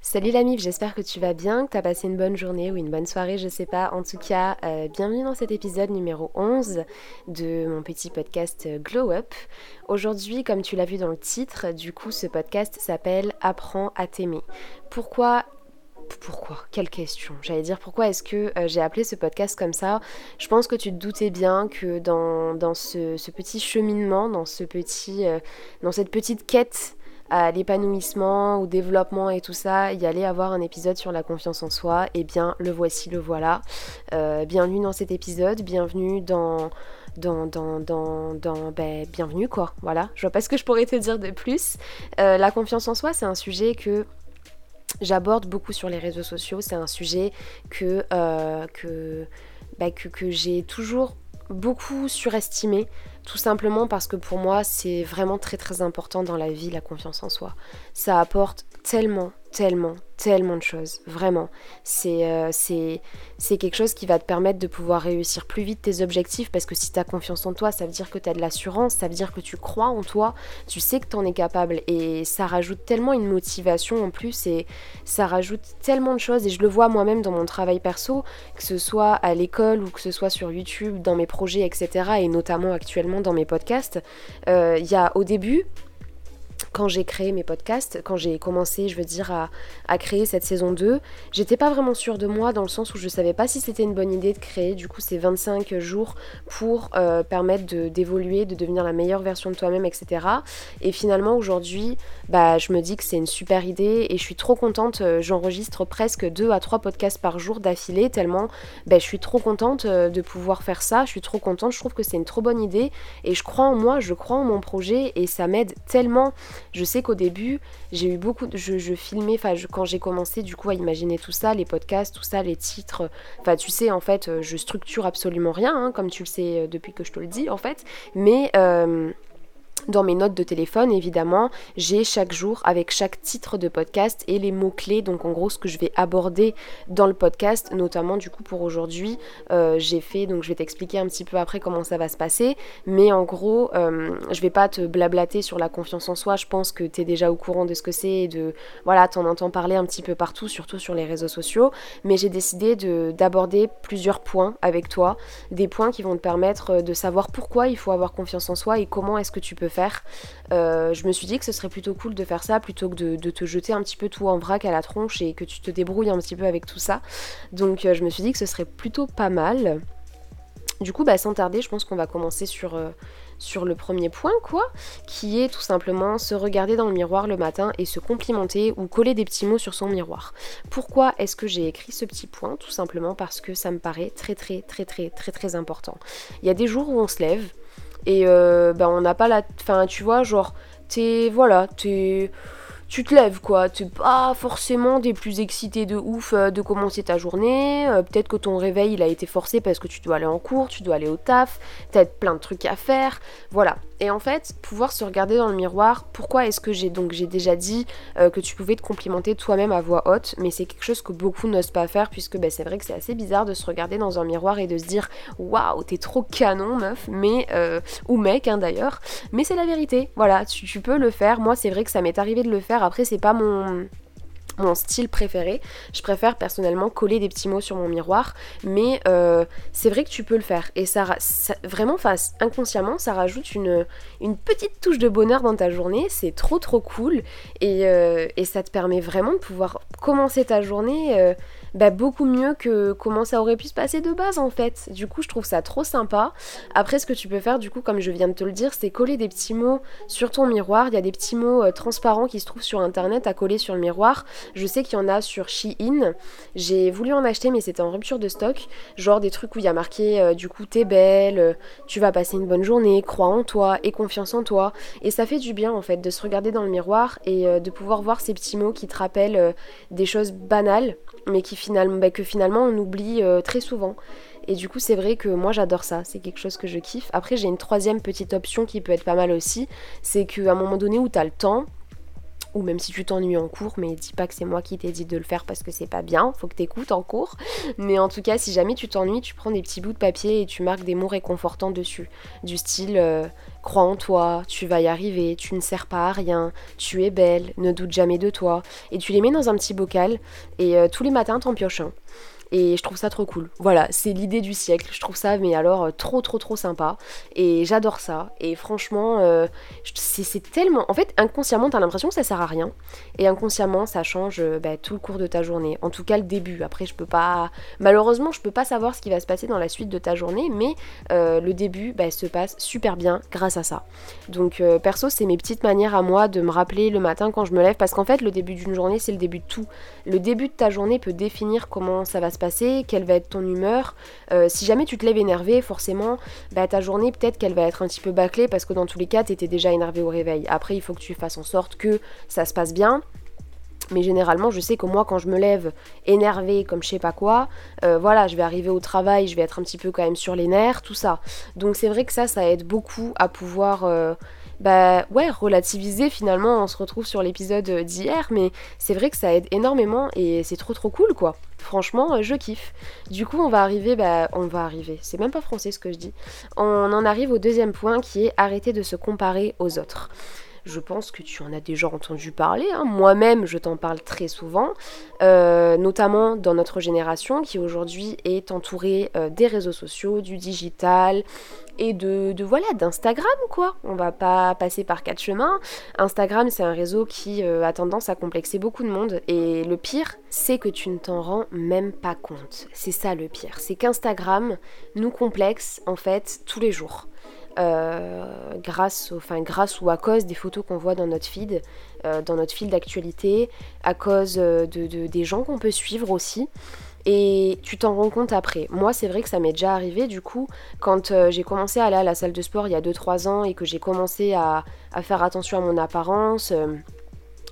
Salut la MIF, j'espère que tu vas bien, que tu as passé une bonne journée ou une bonne soirée, je sais pas. En tout cas, euh, bienvenue dans cet épisode numéro 11 de mon petit podcast euh, Glow Up. Aujourd'hui, comme tu l'as vu dans le titre, du coup, ce podcast s'appelle Apprends à t'aimer. Pourquoi pourquoi? Quelle question? J'allais dire pourquoi est-ce que euh, j'ai appelé ce podcast comme ça? Je pense que tu te doutais bien que dans, ce, petit cheminement, dans, ce petit, euh, dans cette petite quête à l'épanouissement, au développement et tout ça, il y allait avoir un épisode sur la confiance en soi. Eh bien, le voici, le voilà. Euh, bienvenue dans cet épisode, bienvenue dans dans, dans, dans, dans ben, bienvenue quoi, voilà, je vois pas ce que je pourrais te dire de plus. la confiance en soi, c'est un sujet que j'aborde beaucoup sur les réseaux sociaux. C'est un sujet que, euh, bah, que, j'ai toujours beaucoup surestimé, tout simplement parce que pour moi c'est vraiment très très important dans la vie la confiance en soi. Ça apporte tellement, tellement, tellement de choses, vraiment. Euh, c'est quelque chose qui va te permettre de pouvoir réussir plus vite tes objectifs parce que si tu as confiance en toi, ça veut dire que tu as de l'assurance, ça veut dire que tu crois en toi, tu sais que tu en es capable et ça rajoute tellement une motivation en plus et ça rajoute tellement de choses et je le vois moi-même dans mon travail perso, que ce soit à l'école ou que ce soit sur YouTube, dans mes projets, etc. et notamment actuellement dans mes podcasts. Euh, il y a au début, quand j'ai créé mes podcasts, quand j'ai commencé, je veux dire, à, créer cette saison 2, j'étais pas vraiment sûre de moi dans le sens où je savais pas si c'était une bonne idée de créer du coup ces 25 jours pour euh, permettre d'évoluer, de, devenir la meilleure version de toi-même, etc. Et finalement aujourd'hui, bah, je me dis que c'est une super idée et je suis trop contente. Euh, j'enregistre presque 2 à 3 podcasts par jour d'affilée tellement bah, je suis trop contente euh, de pouvoir faire ça. Je suis trop contente, je trouve que c'est une trop bonne idée et je crois en moi, je crois en mon projet et ça m'aide tellement je sais qu'au début, j'ai eu beaucoup de. Je, filmais, enfin, quand j'ai commencé du coup à imaginer tout ça, les podcasts, tout ça, les titres. Enfin, tu sais, en fait, euh, je structure absolument rien, hein, comme tu le sais euh, depuis que je te le dis, en fait. Mais. Euh, dans mes notes de téléphone, évidemment, j'ai chaque jour avec chaque titre de podcast et les mots-clés, donc en gros ce que je vais aborder dans le podcast, notamment du coup pour aujourd'hui, euh, j'ai fait, donc je vais t'expliquer un petit peu après comment ça va se passer, mais en gros, euh, je vais pas te blablater sur la confiance en soi, je pense que tu es déjà au courant de ce que c'est et de, voilà, t'en entends parler un petit peu partout, surtout sur les réseaux sociaux, mais j'ai décidé d'aborder plusieurs points avec toi, des points qui vont te permettre de savoir pourquoi il faut avoir confiance en soi et comment est-ce que tu peux Euh, je me suis dit que ce serait plutôt cool de faire ça plutôt que de, te jeter un petit peu tout en vrac à la tronche et que tu te débrouilles un petit peu avec tout ça. Donc euh, je me suis dit que ce serait plutôt pas mal. Du coup, bah, sans tarder, je pense qu'on va commencer sur, euh, sur le premier point, quoi, qui est tout simplement se regarder dans le miroir le matin et se complimenter ou coller des petits mots sur son miroir. Pourquoi est-ce que j'ai écrit ce petit point? Tout simplement parce que ça me paraît très très très très très très important. Il y a des jours où on se lève, et euh, ben on n'a pas la. Enfin, tu vois, genre, t'es. Voilà, t'es tu te lèves quoi, t'es pas forcément des plus excités de ouf euh, de commencer ta journée, euh, peut-être que ton réveil il a été forcé parce que tu dois aller en cours, tu dois aller au taf, t'as plein de trucs à faire, voilà. Et en fait, pouvoir se regarder dans le miroir, pourquoi est-ce que j'ai donc j'ai déjà dit euh, que tu pouvais te complimenter toi-même à voix haute, mais c'est quelque chose que beaucoup n'osent pas faire puisque ben, c'est vrai que c'est assez bizarre de se regarder dans un miroir et de se dire waouh t'es trop canon meuf, mais ou mec hein, d'ailleurs, mais c'est la vérité, voilà tu peux le faire. Moi c'est vrai que ça m'est arrivé de le faire après, c'est pas mon mon style préféré. Je préfère personnellement coller des petits mots sur mon miroir, mais euh, c'est vrai que tu peux le faire. Et ça, vraiment, face inconsciemment, ça rajoute une, petite touche de bonheur dans ta journée. C'est trop trop cool et, euh, et, ça te permet vraiment de pouvoir commencer ta journée. Euh, bah, beaucoup mieux que comment ça aurait pu se passer de base en fait. Du coup, je trouve ça trop sympa. Après, ce que tu peux faire, du coup, comme je viens de te le dire, c'est coller des petits mots sur ton miroir. Il y a des petits mots euh, transparents qui se trouvent sur internet à coller sur le miroir. Je sais qu'il y en a sur Shein. J'ai voulu en acheter, mais c'était en rupture de stock. Genre des trucs où il y a marqué euh, du coup, t'es belle, euh, tu vas passer une bonne journée, crois en toi et confiance en toi. Et ça fait du bien en fait de se regarder dans le miroir et de pouvoir voir ces petits mots qui te rappellent des choses banales mais qui bah, que finalement on oublie euh, très souvent. Et du coup, c'est vrai que moi j'adore ça, c'est quelque chose que je kiffe. Après, j'ai une troisième petite option qui peut être pas mal aussi, c'est qu'à un moment donné où tu as le temps, ou même si tu t'ennuies en cours, mais dis pas que c'est moi qui t'ai dit de le faire parce que c'est pas bien, faut que t'écoutes en cours. Mais en tout cas, si jamais tu t'ennuies, tu prends des petits bouts de papier et tu marques des mots réconfortants dessus. Du style, euh, crois en toi, tu vas y arriver, tu ne sers pas à rien, tu es belle, ne doute jamais de toi. Et tu les mets dans un petit bocal et euh, tous les matins t'en pioches un. Et je trouve ça trop cool. Voilà, c'est l'idée du siècle. Je trouve ça, mais alors, euh, trop, trop, trop sympa. Et j'adore ça. Et franchement, euh, c'est tellement. En fait, inconsciemment, t'as l'impression que ça sert à rien. Et inconsciemment, ça change euh, bah, tout le cours de ta journée. En tout cas, le début. Après, je peux pas. Malheureusement, je peux pas savoir ce qui va se passer dans la suite de ta journée. Mais le début bah, se passe super bien grâce à ça. Donc, perso, c'est mes petites manières à moi de me rappeler le matin quand je me lève. Parce qu'en fait, le début d'une journée, c'est le début de tout. Le début de ta journée peut définir comment ça va se passer quelle va être ton humeur. Euh, si jamais tu te lèves énervé, forcément, bah, ta journée peut-être qu'elle va être un petit peu bâclée parce que dans tous les cas, tu étais déjà énervé au réveil. Après, il faut que tu fasses en sorte que ça se passe bien. Mais généralement, je sais que moi, quand je me lève énervé comme je sais pas quoi, euh, voilà, je vais arriver au travail, je vais être un petit peu quand même sur les nerfs, tout ça. Donc c'est vrai que ça, ça aide beaucoup à pouvoir euh, bah ouais, relativiser finalement, on se retrouve sur l'épisode d'hier, mais c'est vrai que ça aide énormément et c'est trop trop cool quoi. Franchement, je kiffe. Du coup, on va arriver, bah on va arriver, c'est même pas français ce que je dis. On en arrive au deuxième point qui est arrêter de se comparer aux autres je pense que tu en as déjà entendu parler. Hein. Moi-même, je t'en parle très souvent, euh, notamment dans notre génération qui aujourd'hui est entourée euh, des réseaux sociaux, du digital et de, voilà d'Instagram quoi. On va pas passer par quatre chemins. Instagram, c'est un réseau qui euh, a tendance à complexer beaucoup de monde et le pire, c'est que tu ne t'en rends même pas compte. C'est ça le pire, c'est qu'Instagram nous complexe en fait tous les jours. Euh, grâce, enfin, grâce ou à cause des photos qu'on voit dans notre feed, euh, dans notre fil d'actualité, à cause euh, de, des gens qu'on peut suivre aussi. Et tu t'en rends compte après. Moi, c'est vrai que ça m'est déjà arrivé, du coup, quand j'ai commencé à aller à la salle de sport il y a 2-3 ans et que j'ai commencé à, à, faire attention à mon apparence,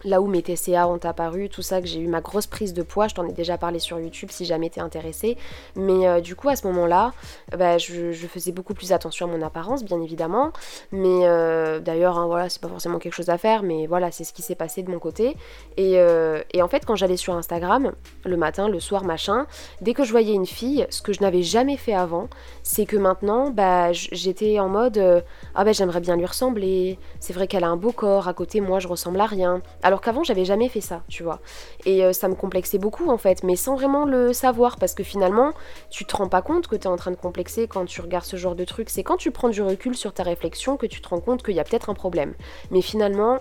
là où mes TCA ont apparu, tout ça, que j'ai eu ma grosse prise de poids, je t'en ai déjà parlé sur YouTube si jamais t'es intéressé. Mais euh, du coup, à ce moment-là, bah, je, faisais beaucoup plus attention à mon apparence, bien évidemment. Mais euh, d'ailleurs, hein, voilà, c'est pas forcément quelque chose à faire, mais voilà, c'est ce qui s'est passé de mon côté. Et, euh, et en fait, quand j'allais sur Instagram, le matin, le soir, machin, dès que je voyais une fille, ce que je n'avais jamais fait avant, c'est que maintenant, bah, j'étais en mode Ah ben j'aimerais bien lui ressembler, c'est vrai qu'elle a un beau corps, à côté, moi, je ressemble à rien. Qu'avant, j'avais jamais fait ça, tu vois. Et euh, ça me complexait beaucoup en fait, mais sans vraiment le savoir, parce que finalement, tu te rends pas compte que tu es en train de complexer quand tu regardes ce genre de truc. C'est quand tu prends du recul sur ta réflexion que tu te rends compte qu'il y a peut-être un problème. Mais finalement,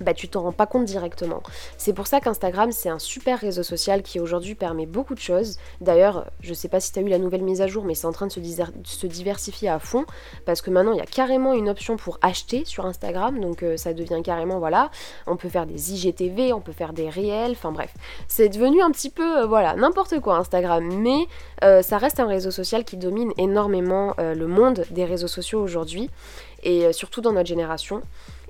bah, tu t'en rends pas compte directement. C'est pour ça qu'Instagram c'est un super réseau social qui aujourd'hui permet beaucoup de choses. D'ailleurs, je sais pas si tu as eu la nouvelle mise à jour, mais c'est en train de se, diversifier à fond parce que maintenant il y a carrément une option pour acheter sur Instagram, donc euh, ça devient carrément voilà, on peut faire des IGTV, on peut faire des réels, enfin bref, c'est devenu un petit peu euh, voilà n'importe quoi Instagram, mais euh, ça reste un réseau social qui domine énormément le monde des réseaux sociaux aujourd'hui et surtout dans notre génération.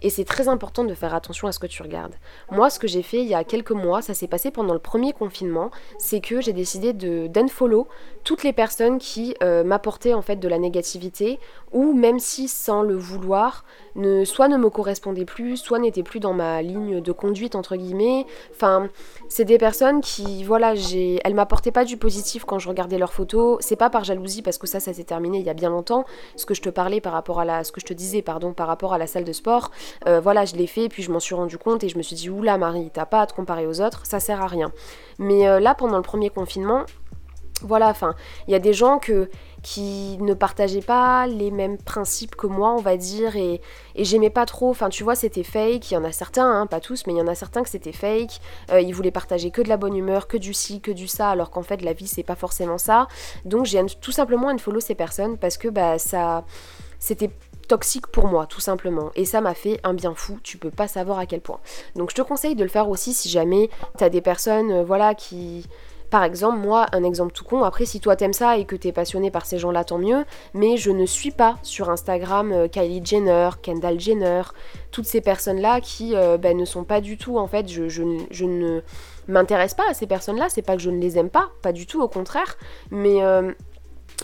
Et c'est très important de faire attention à ce que tu regardes. Moi, ce que j'ai fait il y a quelques mois, ça s'est passé pendant le premier confinement, c'est que j'ai décidé de d'unfollow toutes les personnes qui euh, m'apportaient en fait de la négativité ou même si sans le vouloir, ne, soit ne me correspondaient plus, soit n'étaient plus dans ma ligne de conduite entre guillemets. Enfin, c'est des personnes qui, voilà, j'ai, elles m'apportaient pas du positif quand je regardais leurs photos. C'est pas par jalousie parce que ça, ça s'est terminé il y a bien longtemps. Ce que je te parlais par rapport à ce que je te disais, pardon, par rapport à la salle de sport. Euh, voilà, je l'ai fait, puis je m'en suis rendu compte et je me suis dit, oula Marie, t'as pas à te comparer aux autres, ça sert à rien. Mais euh, là, pendant le premier confinement, voilà, enfin, il y a des gens qui ne partageaient pas les mêmes principes que moi, on va dire, et, j'aimais pas trop. Enfin, tu vois, c'était fake. Il y en a certains, hein, pas tous, mais il y en a certains que c'était fake. Euh, ils voulaient partager que de la bonne humeur, que du ci, que du ça, alors qu'en fait, la vie, c'est pas forcément ça. Donc, j'ai tout simplement unfollow ces personnes parce que bah, ça. C'était toxique pour moi, tout simplement. Et ça m'a fait un bien fou, tu peux pas savoir à quel point. Donc je te conseille de le faire aussi si jamais t'as des personnes, euh, voilà, qui... Par exemple, moi, un exemple tout con, après si toi t'aimes ça et que t'es passionné par ces gens-là, tant mieux, mais je ne suis pas sur Instagram euh, Kylie Jenner, Kendall Jenner, toutes ces personnes-là qui euh, ben, ne sont pas du tout, en fait, je, je ne m'intéresse pas à ces personnes-là, c'est pas que je ne les aime pas, pas du tout, au contraire, mais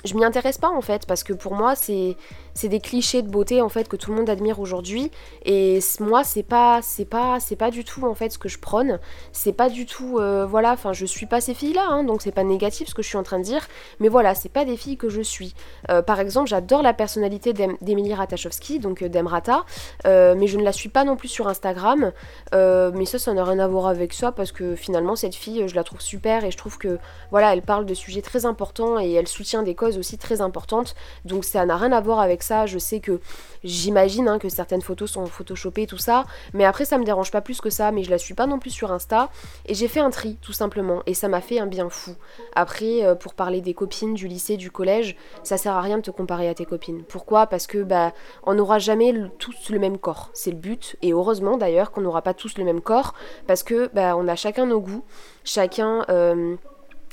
je m'y intéresse pas en fait parce que pour moi c'est c'est des clichés de beauté en fait que tout le monde admire aujourd'hui. Et moi, c'est pas, c'est pas, c'est pas du tout en fait ce que je prône. C'est pas du tout, euh, voilà. Enfin, je suis pas ces filles-là, hein, donc c'est pas négatif ce que je suis en train de dire. Mais voilà, c'est pas des filles que je suis. Euh, par exemple, j'adore la personnalité d'Emilie Ratajkowski, donc d'Emrata, mais je ne la suis pas non plus sur Instagram. mais ça, ça n'a rien à voir avec ça parce que finalement, cette fille, je la trouve super et je trouve que voilà, elle parle de sujets très importants et elle soutient des causes aussi très importantes. Donc ça n'a rien à voir avec ça. Je sais que j'imagine hein, que certaines photos sont photoshopées, tout ça. Mais après, ça me dérange pas plus que ça. Mais je la suis pas non plus sur Insta. Et j'ai fait un tri, tout simplement. Et ça m'a fait un bien fou. Après, euh, pour parler des copines du lycée, du collège, ça sert à rien de te comparer à tes copines. Pourquoi? Parce que bah, on n'aura jamais tous le même corps. C'est le but. Et heureusement d'ailleurs qu'on n'aura pas tous le même corps. Parce que bah, on a chacun nos goûts. Chacun. Euh,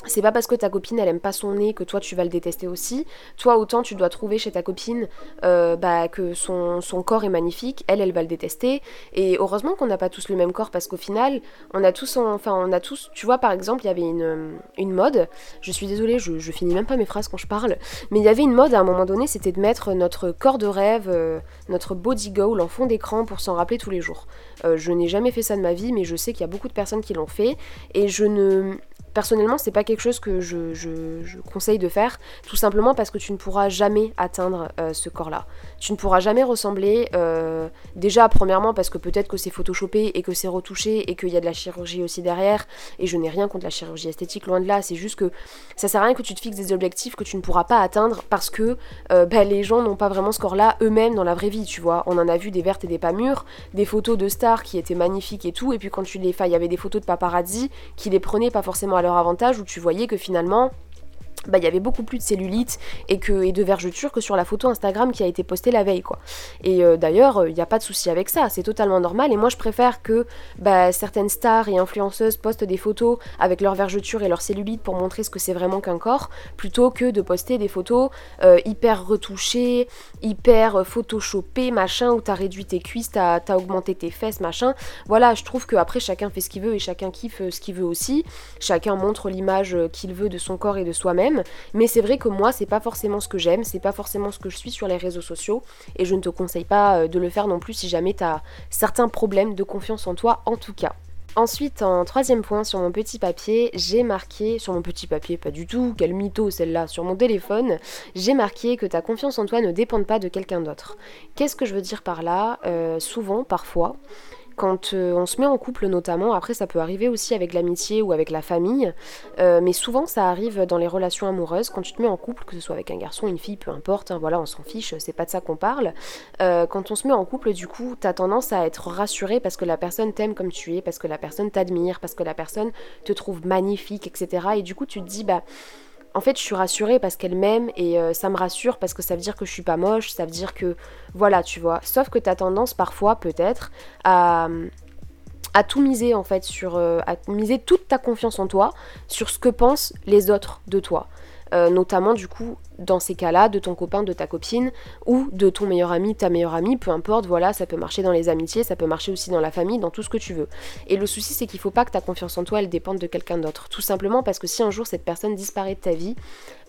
c'est pas parce que ta copine elle aime pas son nez que toi tu vas le détester aussi. Toi autant tu dois trouver chez ta copine euh, bah, que son, corps est magnifique, elle elle va le détester. Et heureusement qu'on n'a pas tous le même corps parce qu'au final on a tous, enfin on a tous, tu vois par exemple il y avait une, une mode, je suis désolée je, finis même pas mes phrases quand je parle, mais il y avait une mode à un moment donné c'était de mettre notre corps de rêve, euh, notre body goal en fond d'écran pour s'en rappeler tous les jours. Euh, je n'ai jamais fait ça de ma vie mais je sais qu'il y a beaucoup de personnes qui l'ont fait et je ne Personnellement, c'est pas quelque chose que je, conseille de faire, tout simplement parce que tu ne pourras jamais atteindre euh, ce corps-là. Tu ne pourras jamais ressembler, euh, déjà premièrement parce que peut-être que c'est photoshopé et que c'est retouché et qu'il y a de la chirurgie aussi derrière, et je n'ai rien contre la chirurgie esthétique, loin de là, c'est juste que ça sert à rien que tu te fixes des objectifs que tu ne pourras pas atteindre parce que euh, bah, les gens n'ont pas vraiment ce corps-là eux-mêmes dans la vraie vie, tu vois. On en a vu des vertes et des pas mûres, des photos de stars qui étaient magnifiques et tout, et puis quand tu les... fais, il y avait des photos de paparazzi qui les prenaient pas forcément leur avantage où tu voyais que finalement bah, il y avait beaucoup plus de cellulite et, que, et de vergeture que sur la photo Instagram qui a été postée la veille quoi. Et euh, d'ailleurs, il n'y a pas de souci avec ça, c'est totalement normal et moi je préfère que bah, certaines stars et influenceuses postent des photos avec leur vergeture et leur cellulite pour montrer ce que c'est vraiment qu'un corps, plutôt que de poster des photos euh, hyper retouchées, hyper euh, photoshopées, machin, où t'as réduit tes cuisses, t'as as augmenté tes fesses, machin. Voilà, je trouve que après chacun fait ce qu'il veut et chacun kiffe ce qu'il veut aussi, chacun montre l'image qu'il veut de son corps et de soi-même mais c'est vrai que moi, c'est pas forcément ce que j'aime, c'est pas forcément ce que je suis sur les réseaux sociaux, et je ne te conseille pas euh, de le faire non plus si jamais tu as certains problèmes de confiance en toi, en tout cas. Ensuite, en troisième point, sur mon petit papier, j'ai marqué, sur mon petit papier, pas du tout, quel mytho celle-là, sur mon téléphone, j'ai marqué que ta confiance en toi ne dépend pas de quelqu'un d'autre. Qu'est-ce que je veux dire par là? Euh, Souvent, parfois, quand euh, on se met en couple notamment, après ça peut arriver aussi avec l'amitié ou avec la famille, euh, mais souvent ça arrive dans les relations amoureuses, quand tu te mets en couple, que ce soit avec un garçon, une fille, peu importe, hein, voilà, on s'en fiche, c'est pas de ça qu'on parle. Euh, quand on se met en couple, du coup, t'as tendance à être rassuré parce que la personne t'aime comme tu es, parce que la personne t'admire, parce que la personne te trouve magnifique, etc. Et du coup, tu te dis, bah en fait, je suis rassurée parce qu'elle m'aime et euh, ça me rassure parce que ça veut dire que je suis pas moche, ça veut dire que voilà, tu vois. Sauf que tu as tendance parfois, peut-être, à, à tout miser en fait sur euh, à miser toute ta confiance en toi sur ce que pensent les autres de toi. Euh, notamment du coup dans ces cas-là de ton copain, de ta copine ou de ton meilleur ami, ta meilleure amie, peu importe, voilà, ça peut marcher dans les amitiés, ça peut marcher aussi dans la famille, dans tout ce que tu veux. Et le souci c'est qu'il faut pas que ta confiance en toi elle dépende de quelqu'un d'autre, tout simplement parce que si un jour cette personne disparaît de ta vie,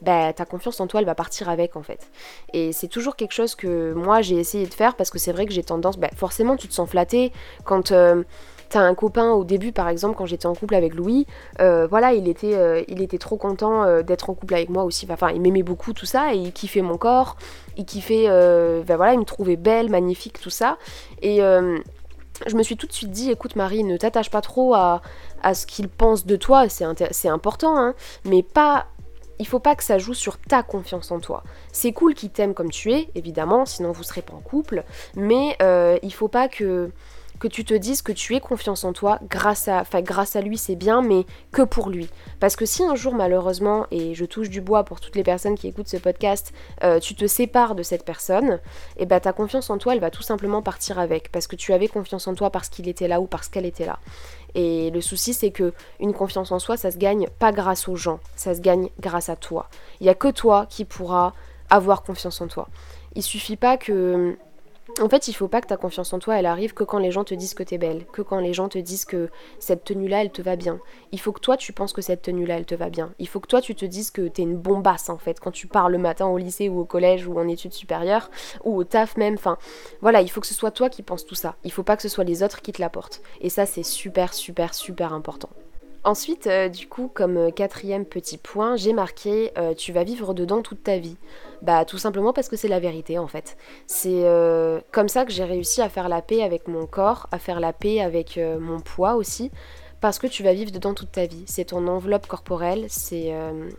bah ta confiance en toi elle va partir avec en fait. Et c'est toujours quelque chose que moi j'ai essayé de faire parce que c'est vrai que j'ai tendance, bah, forcément tu te sens flatté quand euh, T'as un copain au début, par exemple, quand j'étais en couple avec Louis, euh, voilà, il était, euh, il était trop content euh, d'être en couple avec moi aussi. Enfin, il m'aimait beaucoup tout ça et il kiffait mon corps, il kiffait, ben voilà, il me trouvait belle, magnifique, tout ça. Et je me suis tout de suite dit, écoute Marie, ne t'attache pas trop à, à ce qu'il pense de toi, c'est important, hein, mais pas il faut pas que ça joue sur ta confiance en toi. C'est cool qu'il t'aime comme tu es, évidemment, sinon vous serez pas en couple, mais il faut pas que que tu te dises que tu aies confiance en toi grâce à, enfin grâce à lui c'est bien, mais que pour lui. Parce que si un jour malheureusement, et je touche du bois pour toutes les personnes qui écoutent ce podcast, euh, tu te sépares de cette personne, et eh ben ta confiance en toi elle va tout simplement partir avec, parce que tu avais confiance en toi parce qu'il était là ou parce qu'elle était là. Et le souci, c'est que une confiance en soi, ça se gagne pas grâce aux gens, ça se gagne grâce à toi. Il y a que toi qui pourras avoir confiance en toi. Il suffit pas que en fait, il faut pas que ta confiance en toi, elle arrive que quand les gens te disent que t'es belle, que quand les gens te disent que cette tenue-là, elle te va bien. Il faut que toi, tu penses que cette tenue-là, elle te va bien. Il faut que toi, tu te dises que t'es une bombasse, en fait, quand tu pars le matin au lycée ou au collège ou en études supérieures ou au taf même. Enfin, voilà, il faut que ce soit toi qui penses tout ça. Il faut pas que ce soit les autres qui te l'apportent. Et ça, c'est super, super, super important. Ensuite, euh, du coup, comme euh, quatrième petit point, j'ai marqué euh, tu vas vivre dedans toute ta vie. Bah tout simplement parce que c'est la vérité en fait. C'est comme ça que j'ai réussi à faire la paix avec mon corps, à faire la paix avec mon poids aussi, parce que tu vas vivre dedans toute ta vie. C'est ton enveloppe corporelle, c'est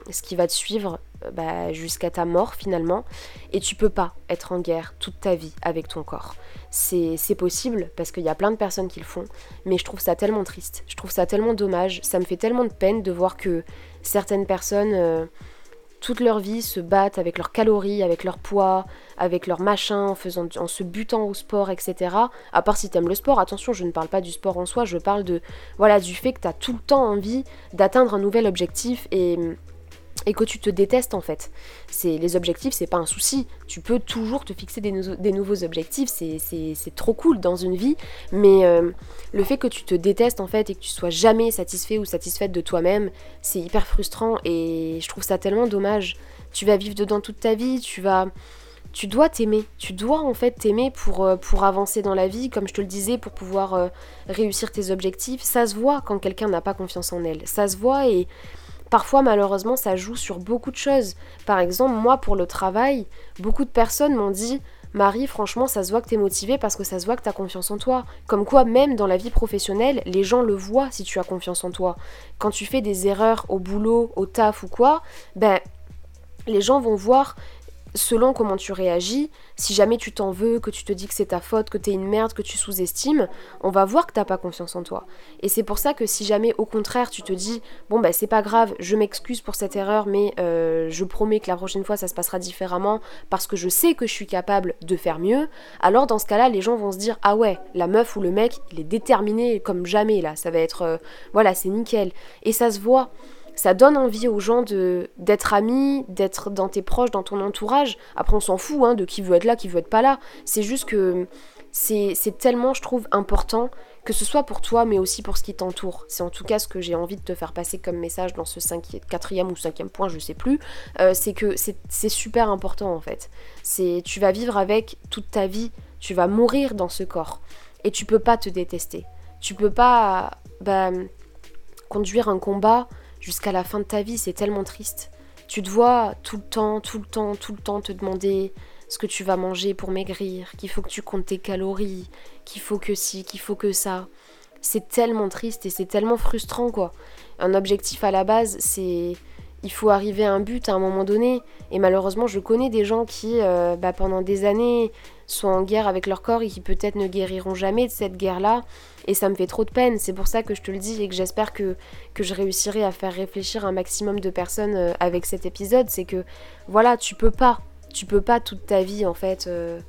ce qui va te suivre bah, jusqu'à ta mort finalement, et tu peux pas être en guerre toute ta vie avec ton corps. C'est possible parce qu'il y a plein de personnes qui le font, mais je trouve ça tellement triste, je trouve ça tellement dommage, ça me fait tellement de peine de voir que certaines personnes, euh, toute leur vie, se battent avec leurs calories, avec leur poids, avec leur machin, en, faisant, en se butant au sport, etc. À part si t'aimes le sport, attention, je ne parle pas du sport en soi, je parle de voilà du fait que t'as tout le temps envie d'atteindre un nouvel objectif et et que tu te détestes en fait. C'est les objectifs, c'est pas un souci. Tu peux toujours te fixer des, nouveaux objectifs, c'est trop cool dans une vie. Mais euh, le fait que tu te détestes en fait et que tu sois jamais satisfait ou satisfaite de toi-même, c'est hyper frustrant et je trouve ça tellement dommage. Tu vas vivre dedans toute ta vie, tu vas tu dois t'aimer. Tu dois en fait t'aimer pour, euh, pour avancer dans la vie, comme je te le disais, pour pouvoir euh, réussir tes objectifs. Ça se voit quand quelqu'un n'a pas confiance en elle. Ça se voit et Parfois, malheureusement, ça joue sur beaucoup de choses. Par exemple, moi, pour le travail, beaucoup de personnes m'ont dit Marie, franchement, ça se voit que t'es motivée parce que ça se voit que t'as confiance en toi. Comme quoi, même dans la vie professionnelle, les gens le voient si tu as confiance en toi. Quand tu fais des erreurs au boulot, au taf ou quoi, ben, les gens vont voir selon comment tu réagis, si jamais tu t'en veux, que tu te dis que c'est ta faute, que t'es une merde, que tu sous-estimes, on va voir que t'as pas confiance en toi. Et c'est pour ça que si jamais au contraire tu te dis bon bah c'est pas grave, je m'excuse pour cette erreur, mais euh, je promets que la prochaine fois ça se passera différemment parce que je sais que je suis capable de faire mieux, alors dans ce cas-là les gens vont se dire ah ouais la meuf ou le mec il est déterminé comme jamais là, ça va être euh, voilà c'est nickel. Et ça se voit ça donne envie aux gens de d'être amis, d'être dans tes proches, dans ton entourage. Après, on s'en fout hein, de qui veut être là, qui veut être pas là. C'est juste que c'est tellement, je trouve, important que ce soit pour toi, mais aussi pour ce qui t'entoure. C'est en tout cas ce que j'ai envie de te faire passer comme message dans ce cinquième, quatrième ou cinquième point, je sais plus. Euh, c'est que c'est super important en fait. C'est tu vas vivre avec toute ta vie, tu vas mourir dans ce corps et tu peux pas te détester. Tu peux pas bah, conduire un combat jusqu'à la fin de ta vie, c'est tellement triste. Tu te vois tout le temps, tout le temps, tout le temps te demander ce que tu vas manger pour maigrir, qu'il faut que tu comptes tes calories, qu'il faut que ci, qu'il faut que ça. C'est tellement triste et c'est tellement frustrant quoi. Un objectif à la base, c'est il faut arriver à un but à un moment donné. Et malheureusement, je connais des gens qui, euh, bah, pendant des années, sont en guerre avec leur corps et qui peut-être ne guériront jamais de cette guerre-là. Et ça me fait trop de peine. C'est pour ça que je te le dis et que j'espère que, que je réussirai à faire réfléchir un maximum de personnes euh, avec cet épisode. C'est que, voilà, tu peux pas. Tu peux pas toute ta vie, en fait, euh,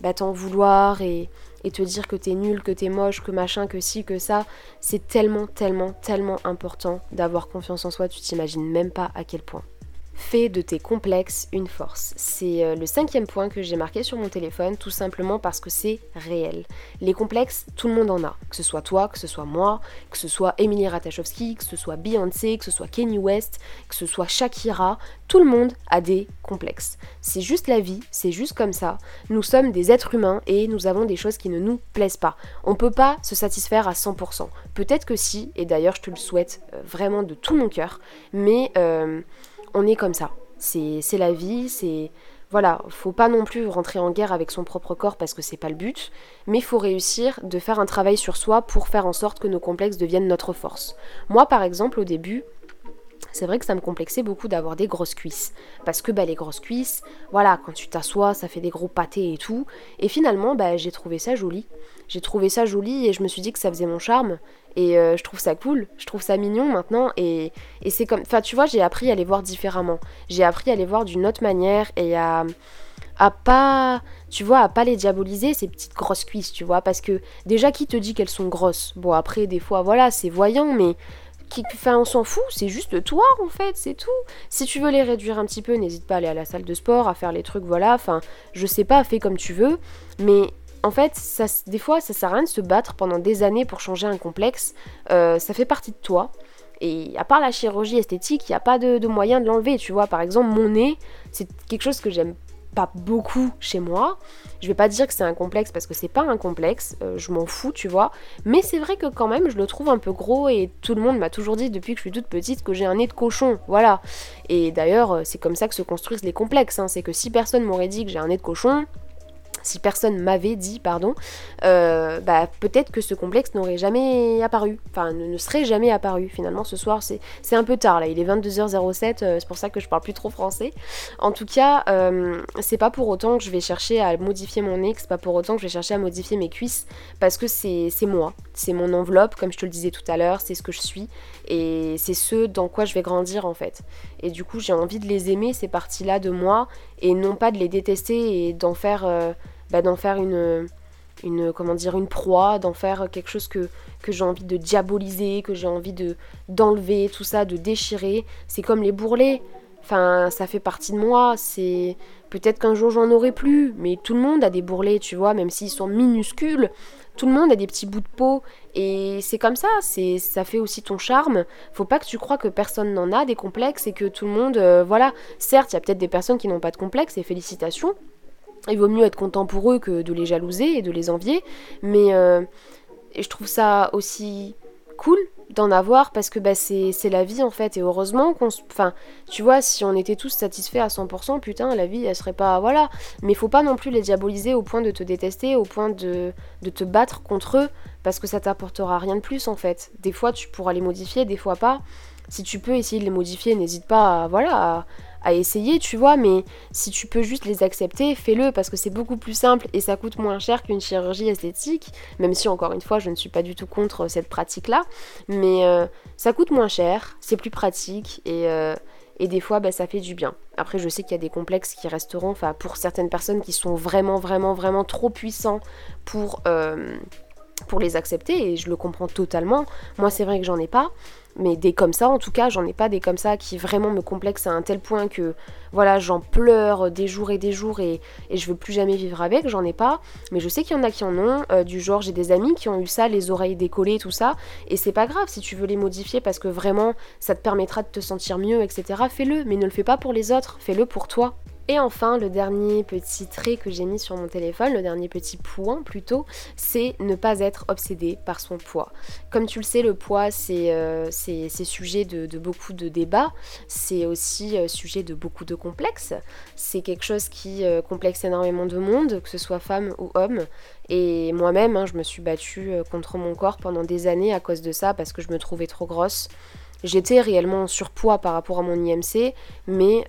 bah, t'en vouloir et, et te dire que t'es nul, que t'es moche, que machin, que ci, que ça. C'est tellement, tellement, tellement important d'avoir confiance en soi. Tu t'imagines même pas à quel point. Fais de tes complexes une force. C'est euh, le cinquième point que j'ai marqué sur mon téléphone, tout simplement parce que c'est réel. Les complexes, tout le monde en a. Que ce soit toi, que ce soit moi, que ce soit Emily Ratajkowski, que ce soit Beyoncé, que ce soit Kanye West, que ce soit Shakira, tout le monde a des complexes. C'est juste la vie, c'est juste comme ça. Nous sommes des êtres humains et nous avons des choses qui ne nous plaisent pas. On peut pas se satisfaire à 100%. Peut-être que si, et d'ailleurs je te le souhaite euh, vraiment de tout mon cœur, mais... Euh, on est comme ça. C'est la vie, c'est voilà, faut pas non plus rentrer en guerre avec son propre corps parce que c'est pas le but, mais faut réussir de faire un travail sur soi pour faire en sorte que nos complexes deviennent notre force. Moi par exemple au début, c'est vrai que ça me complexait beaucoup d'avoir des grosses cuisses. Parce que bah, les grosses cuisses, voilà, quand tu t'assois, ça fait des gros pâtés et tout. Et finalement, bah, j'ai trouvé ça joli. J'ai trouvé ça joli et je me suis dit que ça faisait mon charme. Et euh, je trouve ça cool, je trouve ça mignon maintenant. Et, c'est comme. Enfin, tu vois, j'ai appris à les voir différemment. J'ai appris à les voir d'une autre manière et à. à pas. Tu vois, à pas les diaboliser, ces petites grosses cuisses, tu vois. Parce que déjà, qui te dit qu'elles sont grosses? Bon, après, des fois, voilà, c'est voyant, mais. Enfin, on s'en fout, c'est juste toi en fait, c'est tout. Si tu veux les réduire un petit peu, n'hésite pas à aller à la salle de sport, à faire les trucs, voilà. Enfin, je sais pas, fais comme tu veux, mais en fait, des fois, ça sert à rien de se battre pendant des années pour changer un complexe. Euh, ça fait partie de toi. Et à part la chirurgie esthétique, il n'y a pas de, de moyen de l'enlever. Tu vois, par exemple, mon nez, c'est quelque chose que j'aime pas beaucoup chez moi. Je vais pas dire que c'est un complexe parce que c'est pas un complexe, euh, je m'en fous, tu vois. Mais c'est vrai que quand même, je le trouve un peu gros et tout le monde m'a toujours dit depuis que je suis toute petite que j'ai un nez de cochon, voilà. Et d'ailleurs, euh, c'est comme ça que se construisent les complexes. Hein. C'est que si personne m'aurait dit que j'ai un nez de cochon, si personne m'avait dit, pardon, euh, bah, peut-être que ce complexe n'aurait jamais apparu, enfin ne, serait jamais apparu. Finalement, ce soir, c'est un peu tard là, il est 22h07, euh, c'est pour ça que je parle plus trop français. En tout cas, euh, c'est pas pour autant que je vais chercher à modifier mon nez, c'est pas pour autant que je vais chercher à modifier mes cuisses, parce que c'est moi, c'est mon enveloppe, comme je te le disais tout à l'heure, c'est ce que je suis, et c'est ce dans quoi je vais grandir en fait. Et du coup, j'ai envie de les aimer, ces parties-là de moi, et non pas de les détester et d'en faire, euh, bah, d'en faire une, une, comment dire, une proie, d'en faire quelque chose que, que j'ai envie de diaboliser, que j'ai envie de d'enlever, tout ça, de déchirer. C'est comme les bourrelets. Enfin, ça fait partie de moi. C'est peut-être qu'un jour j'en aurai plus, mais tout le monde a des bourrelets, tu vois, même s'ils sont minuscules. Tout le monde a des petits bouts de peau et c'est comme ça, ça fait aussi ton charme. Faut pas que tu crois que personne n'en a des complexes et que tout le monde euh, voilà, certes, il y a peut-être des personnes qui n'ont pas de complexes et félicitations. Il vaut mieux être content pour eux que de les jalouser et de les envier, mais euh, je trouve ça aussi cool d'en avoir parce que bah, c'est la vie en fait. Et heureusement qu'on enfin tu vois si on était tous satisfaits à 100% putain la vie elle serait pas voilà. Mais faut pas non plus les diaboliser au point de te détester au point de, de te battre contre eux parce que ça t'apportera rien de plus en fait. Des fois tu pourras les modifier des fois pas. Si tu peux essayer de les modifier n'hésite pas à, voilà à essayer, tu vois, mais si tu peux juste les accepter, fais-le parce que c'est beaucoup plus simple et ça coûte moins cher qu'une chirurgie esthétique, même si encore une fois je ne suis pas du tout contre cette pratique-là, mais euh, ça coûte moins cher, c'est plus pratique et, euh, et des fois bah, ça fait du bien. Après je sais qu'il y a des complexes qui resteront, enfin pour certaines personnes qui sont vraiment vraiment vraiment trop puissants pour... Euh, pour les accepter et je le comprends totalement. Moi c'est vrai que j'en ai pas, mais des comme ça en tout cas j'en ai pas des comme ça qui vraiment me complexent à un tel point que voilà j'en pleure des jours et des jours et, et je veux plus jamais vivre avec j'en ai pas. Mais je sais qu'il y en a qui en ont euh, du genre j'ai des amis qui ont eu ça les oreilles décollées tout ça. Et c'est pas grave si tu veux les modifier parce que vraiment ça te permettra de te sentir mieux etc fais-le mais ne le fais pas pour les autres fais-le pour toi et enfin, le dernier petit trait que j'ai mis sur mon téléphone, le dernier petit point plutôt, c'est ne pas être obsédé par son poids. Comme tu le sais, le poids, c'est euh, sujet de, beaucoup de débats, c'est aussi euh, sujet de beaucoup de complexes. C'est quelque chose qui euh, complexe énormément de monde, que ce soit femme ou homme. Et moi-même, hein, je me suis battue contre mon corps pendant des années à cause de ça, parce que je me trouvais trop grosse. J'étais réellement en surpoids par rapport à mon IMC, mais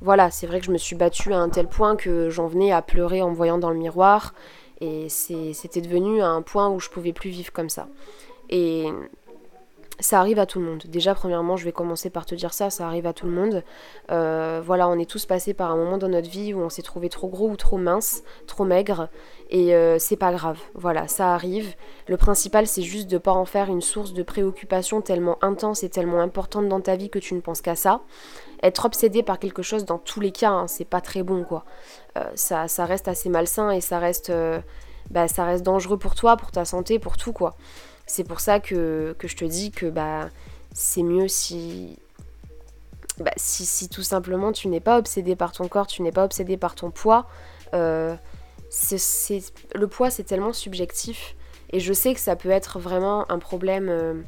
voilà, c'est vrai que je me suis battue à un tel point que j'en venais à pleurer en me voyant dans le miroir. Et c'était devenu à un point où je pouvais plus vivre comme ça. Et ça arrive à tout le monde. Déjà, premièrement, je vais commencer par te dire ça, ça arrive à tout le monde. Euh, voilà, on est tous passés par un moment dans notre vie où on s'est trouvé trop gros ou trop mince, trop maigre, et euh, c'est pas grave. Voilà, ça arrive. Le principal, c'est juste de pas en faire une source de préoccupation tellement intense et tellement importante dans ta vie que tu ne penses qu'à ça être obsédé par quelque chose dans tous les cas, hein, c'est pas très bon quoi. Euh, ça, ça, reste assez malsain et ça reste, euh, bah, ça reste dangereux pour toi, pour ta santé, pour tout quoi. C'est pour ça que, que, je te dis que bah, c'est mieux si, bah, si, si, tout simplement tu n'es pas obsédé par ton corps, tu n'es pas obsédé par ton poids. Euh, le poids c'est tellement subjectif et je sais que ça peut être vraiment un problème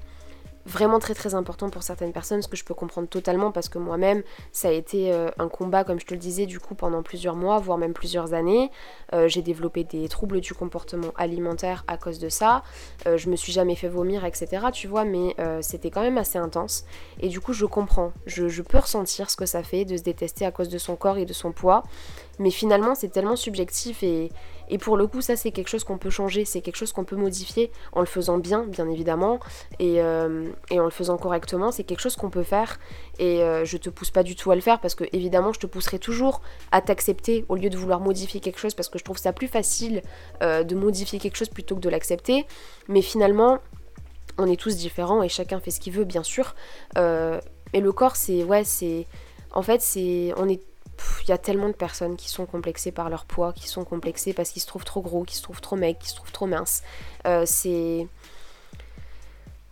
vraiment très très important pour certaines personnes, ce que je peux comprendre totalement parce que moi-même, ça a été euh, un combat, comme je te le disais, du coup pendant plusieurs mois, voire même plusieurs années. Euh, j'ai développé des troubles du comportement alimentaire à cause de ça. Euh, je me suis jamais fait vomir, etc. Tu vois, mais c'était quand même assez intense. Et du coup, je comprends, je peux ressentir ce que ça fait de se détester à cause de son corps et de son poids. Mais finalement, c'est tellement subjectif et, et pour le coup, ça, c'est quelque chose qu'on peut changer, c'est quelque chose qu'on peut modifier en le faisant bien, bien évidemment, et, euh, et en le faisant correctement. C'est quelque chose qu'on peut faire et euh, je te pousse pas du tout à le faire parce que, évidemment, je te pousserai toujours à t'accepter au lieu de vouloir modifier quelque chose parce que je trouve ça plus facile euh, de modifier quelque chose plutôt que de l'accepter. Mais finalement, on est tous différents et chacun fait ce qu'il veut, bien sûr. et le corps, c'est. Ouais, c'est. En fait, c'est. On est il y a tellement de personnes qui sont complexées par leur poids, qui sont complexées parce qu'ils se trouvent trop gros, qui se trouvent trop maigres, qui se trouvent trop minces. Euh, c'est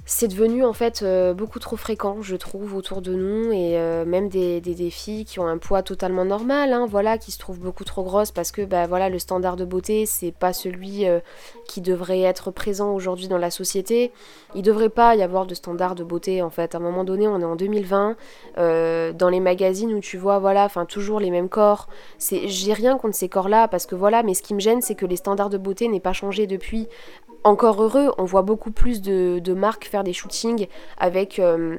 c'est devenu en fait euh, beaucoup trop fréquent, je trouve, autour de nous, et euh, même des, des, filles qui ont un poids totalement normal, hein, voilà, qui se trouvent beaucoup trop grosses parce que bah, voilà, le standard de beauté, c'est pas celui euh, qui devrait être présent aujourd'hui dans la société. Il devrait pas y avoir de standard de beauté en fait. À un moment donné, on est en 2020, dans les magazines où tu vois, voilà, toujours les mêmes corps. J'ai rien contre ces corps-là parce que voilà, mais ce qui me gêne, c'est que les standards de beauté n'aient pas changé depuis encore heureux, on voit beaucoup plus de, marques faire des shootings avec, euh,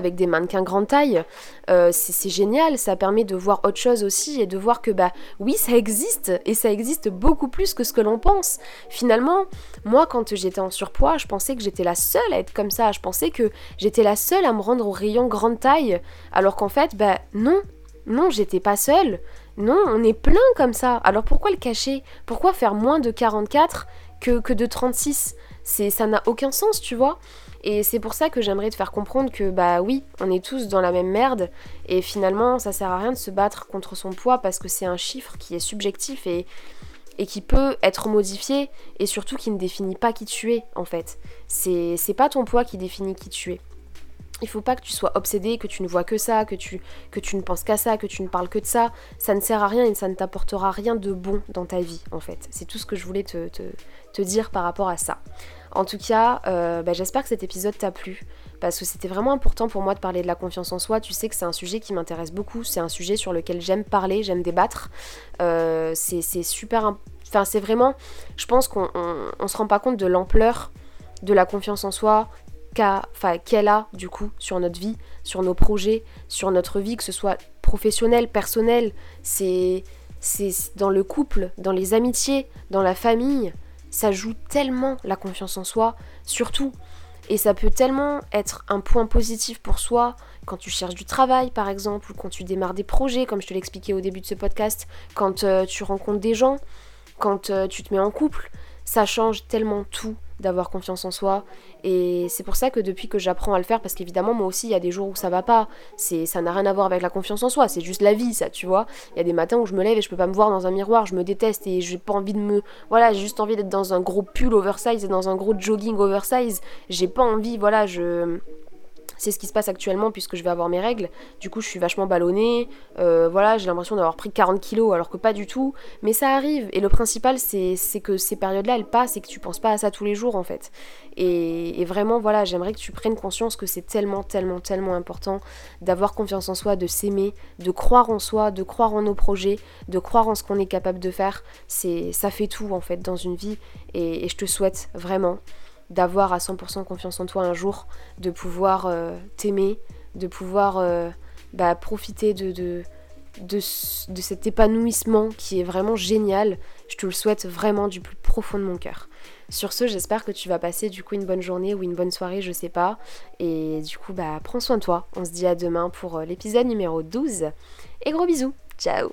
des mannequins grande taille. Euh, c'est génial, ça permet de voir autre chose aussi et de voir que bah oui, ça existe et ça existe beaucoup plus que ce que l'on pense. Finalement, moi quand j'étais en surpoids, je pensais que j'étais la seule à être comme ça, je pensais que j'étais la seule à me rendre au rayon grande taille alors qu'en fait bah non, non, j'étais pas seule. Non, on est plein comme ça. Alors pourquoi le cacher? Pourquoi faire moins de 44 que, de 36. C'est, ça n'a aucun sens, tu vois. Et c'est pour ça que j'aimerais te faire comprendre que bah oui, on est tous dans la même merde et finalement ça sert à rien de se battre contre son poids parce que c'est un chiffre qui est subjectif et, et qui peut être modifié et surtout qui ne définit pas qui tu es en fait. C'est pas ton poids qui définit qui tu es. Il faut pas que tu sois obsédé, que tu ne vois que ça, que tu, ne penses qu'à ça, que tu ne parles que de ça. Ça ne sert à rien et ça ne t'apportera rien de bon dans ta vie, en fait. C'est tout ce que je voulais te, te, dire par rapport à ça. En tout cas, euh, bah, j'espère que cet épisode t'a plu. Parce que c'était vraiment important pour moi de parler de la confiance en soi. Tu sais que c'est un sujet qui m'intéresse beaucoup. C'est un sujet sur lequel j'aime parler, j'aime débattre. Euh, c'est super. Enfin, c'est vraiment. Je pense qu'on ne se rend pas compte de l'ampleur de la confiance en soi, qu'elle a du coup sur notre vie, sur nos projets, sur notre vie, que ce soit professionnel, personnel, c'est dans le couple, dans les amitiés, dans la famille, ça joue tellement la confiance en soi, surtout. Et ça peut tellement être un point positif pour soi quand tu cherches du travail par exemple, ou quand tu démarres des projets, comme je te l'expliquais au début de ce podcast, quand euh, tu rencontres des gens, quand euh, tu te mets en couple, ça change tellement tout d'avoir confiance en soi. Et c'est pour ça que depuis que j'apprends à le faire, parce qu'évidemment, moi aussi, il y a des jours où ça va pas. C'est, ça n'a rien à voir avec la confiance en soi, c'est juste la vie, ça, tu vois. Il y a des matins où je me lève et je peux pas me voir dans un miroir, je me déteste et j'ai pas envie de me. Voilà, j'ai juste envie d'être dans un gros pull oversize et dans un gros jogging oversize. J'ai pas envie, voilà, je c'est ce qui se passe actuellement puisque je vais avoir mes règles. Du coup, je suis vachement ballonnée. Euh, voilà, j'ai l'impression d'avoir pris 40 kilos alors que pas du tout. Mais ça arrive. Et le principal, c'est que ces périodes-là, elles passent et que tu penses pas à ça tous les jours en fait. Et, vraiment, voilà, j'aimerais que tu prennes conscience que c'est tellement, tellement, tellement important d'avoir confiance en soi, de s'aimer, de croire en soi, de croire en nos projets, de croire en ce qu'on est capable de faire. C'est, ça fait tout en fait dans une vie. et je te souhaite vraiment d'avoir à 100% confiance en toi un jour, de pouvoir euh, t'aimer, de pouvoir euh, bah, profiter de, de, cet épanouissement qui est vraiment génial. Je te le souhaite vraiment du plus profond de mon cœur. Sur ce, j'espère que tu vas passer du coup une bonne journée ou une bonne soirée, je sais pas. Et du coup, bah prends soin de toi. On se dit à demain pour euh, l'épisode numéro 12. Et gros bisous. Ciao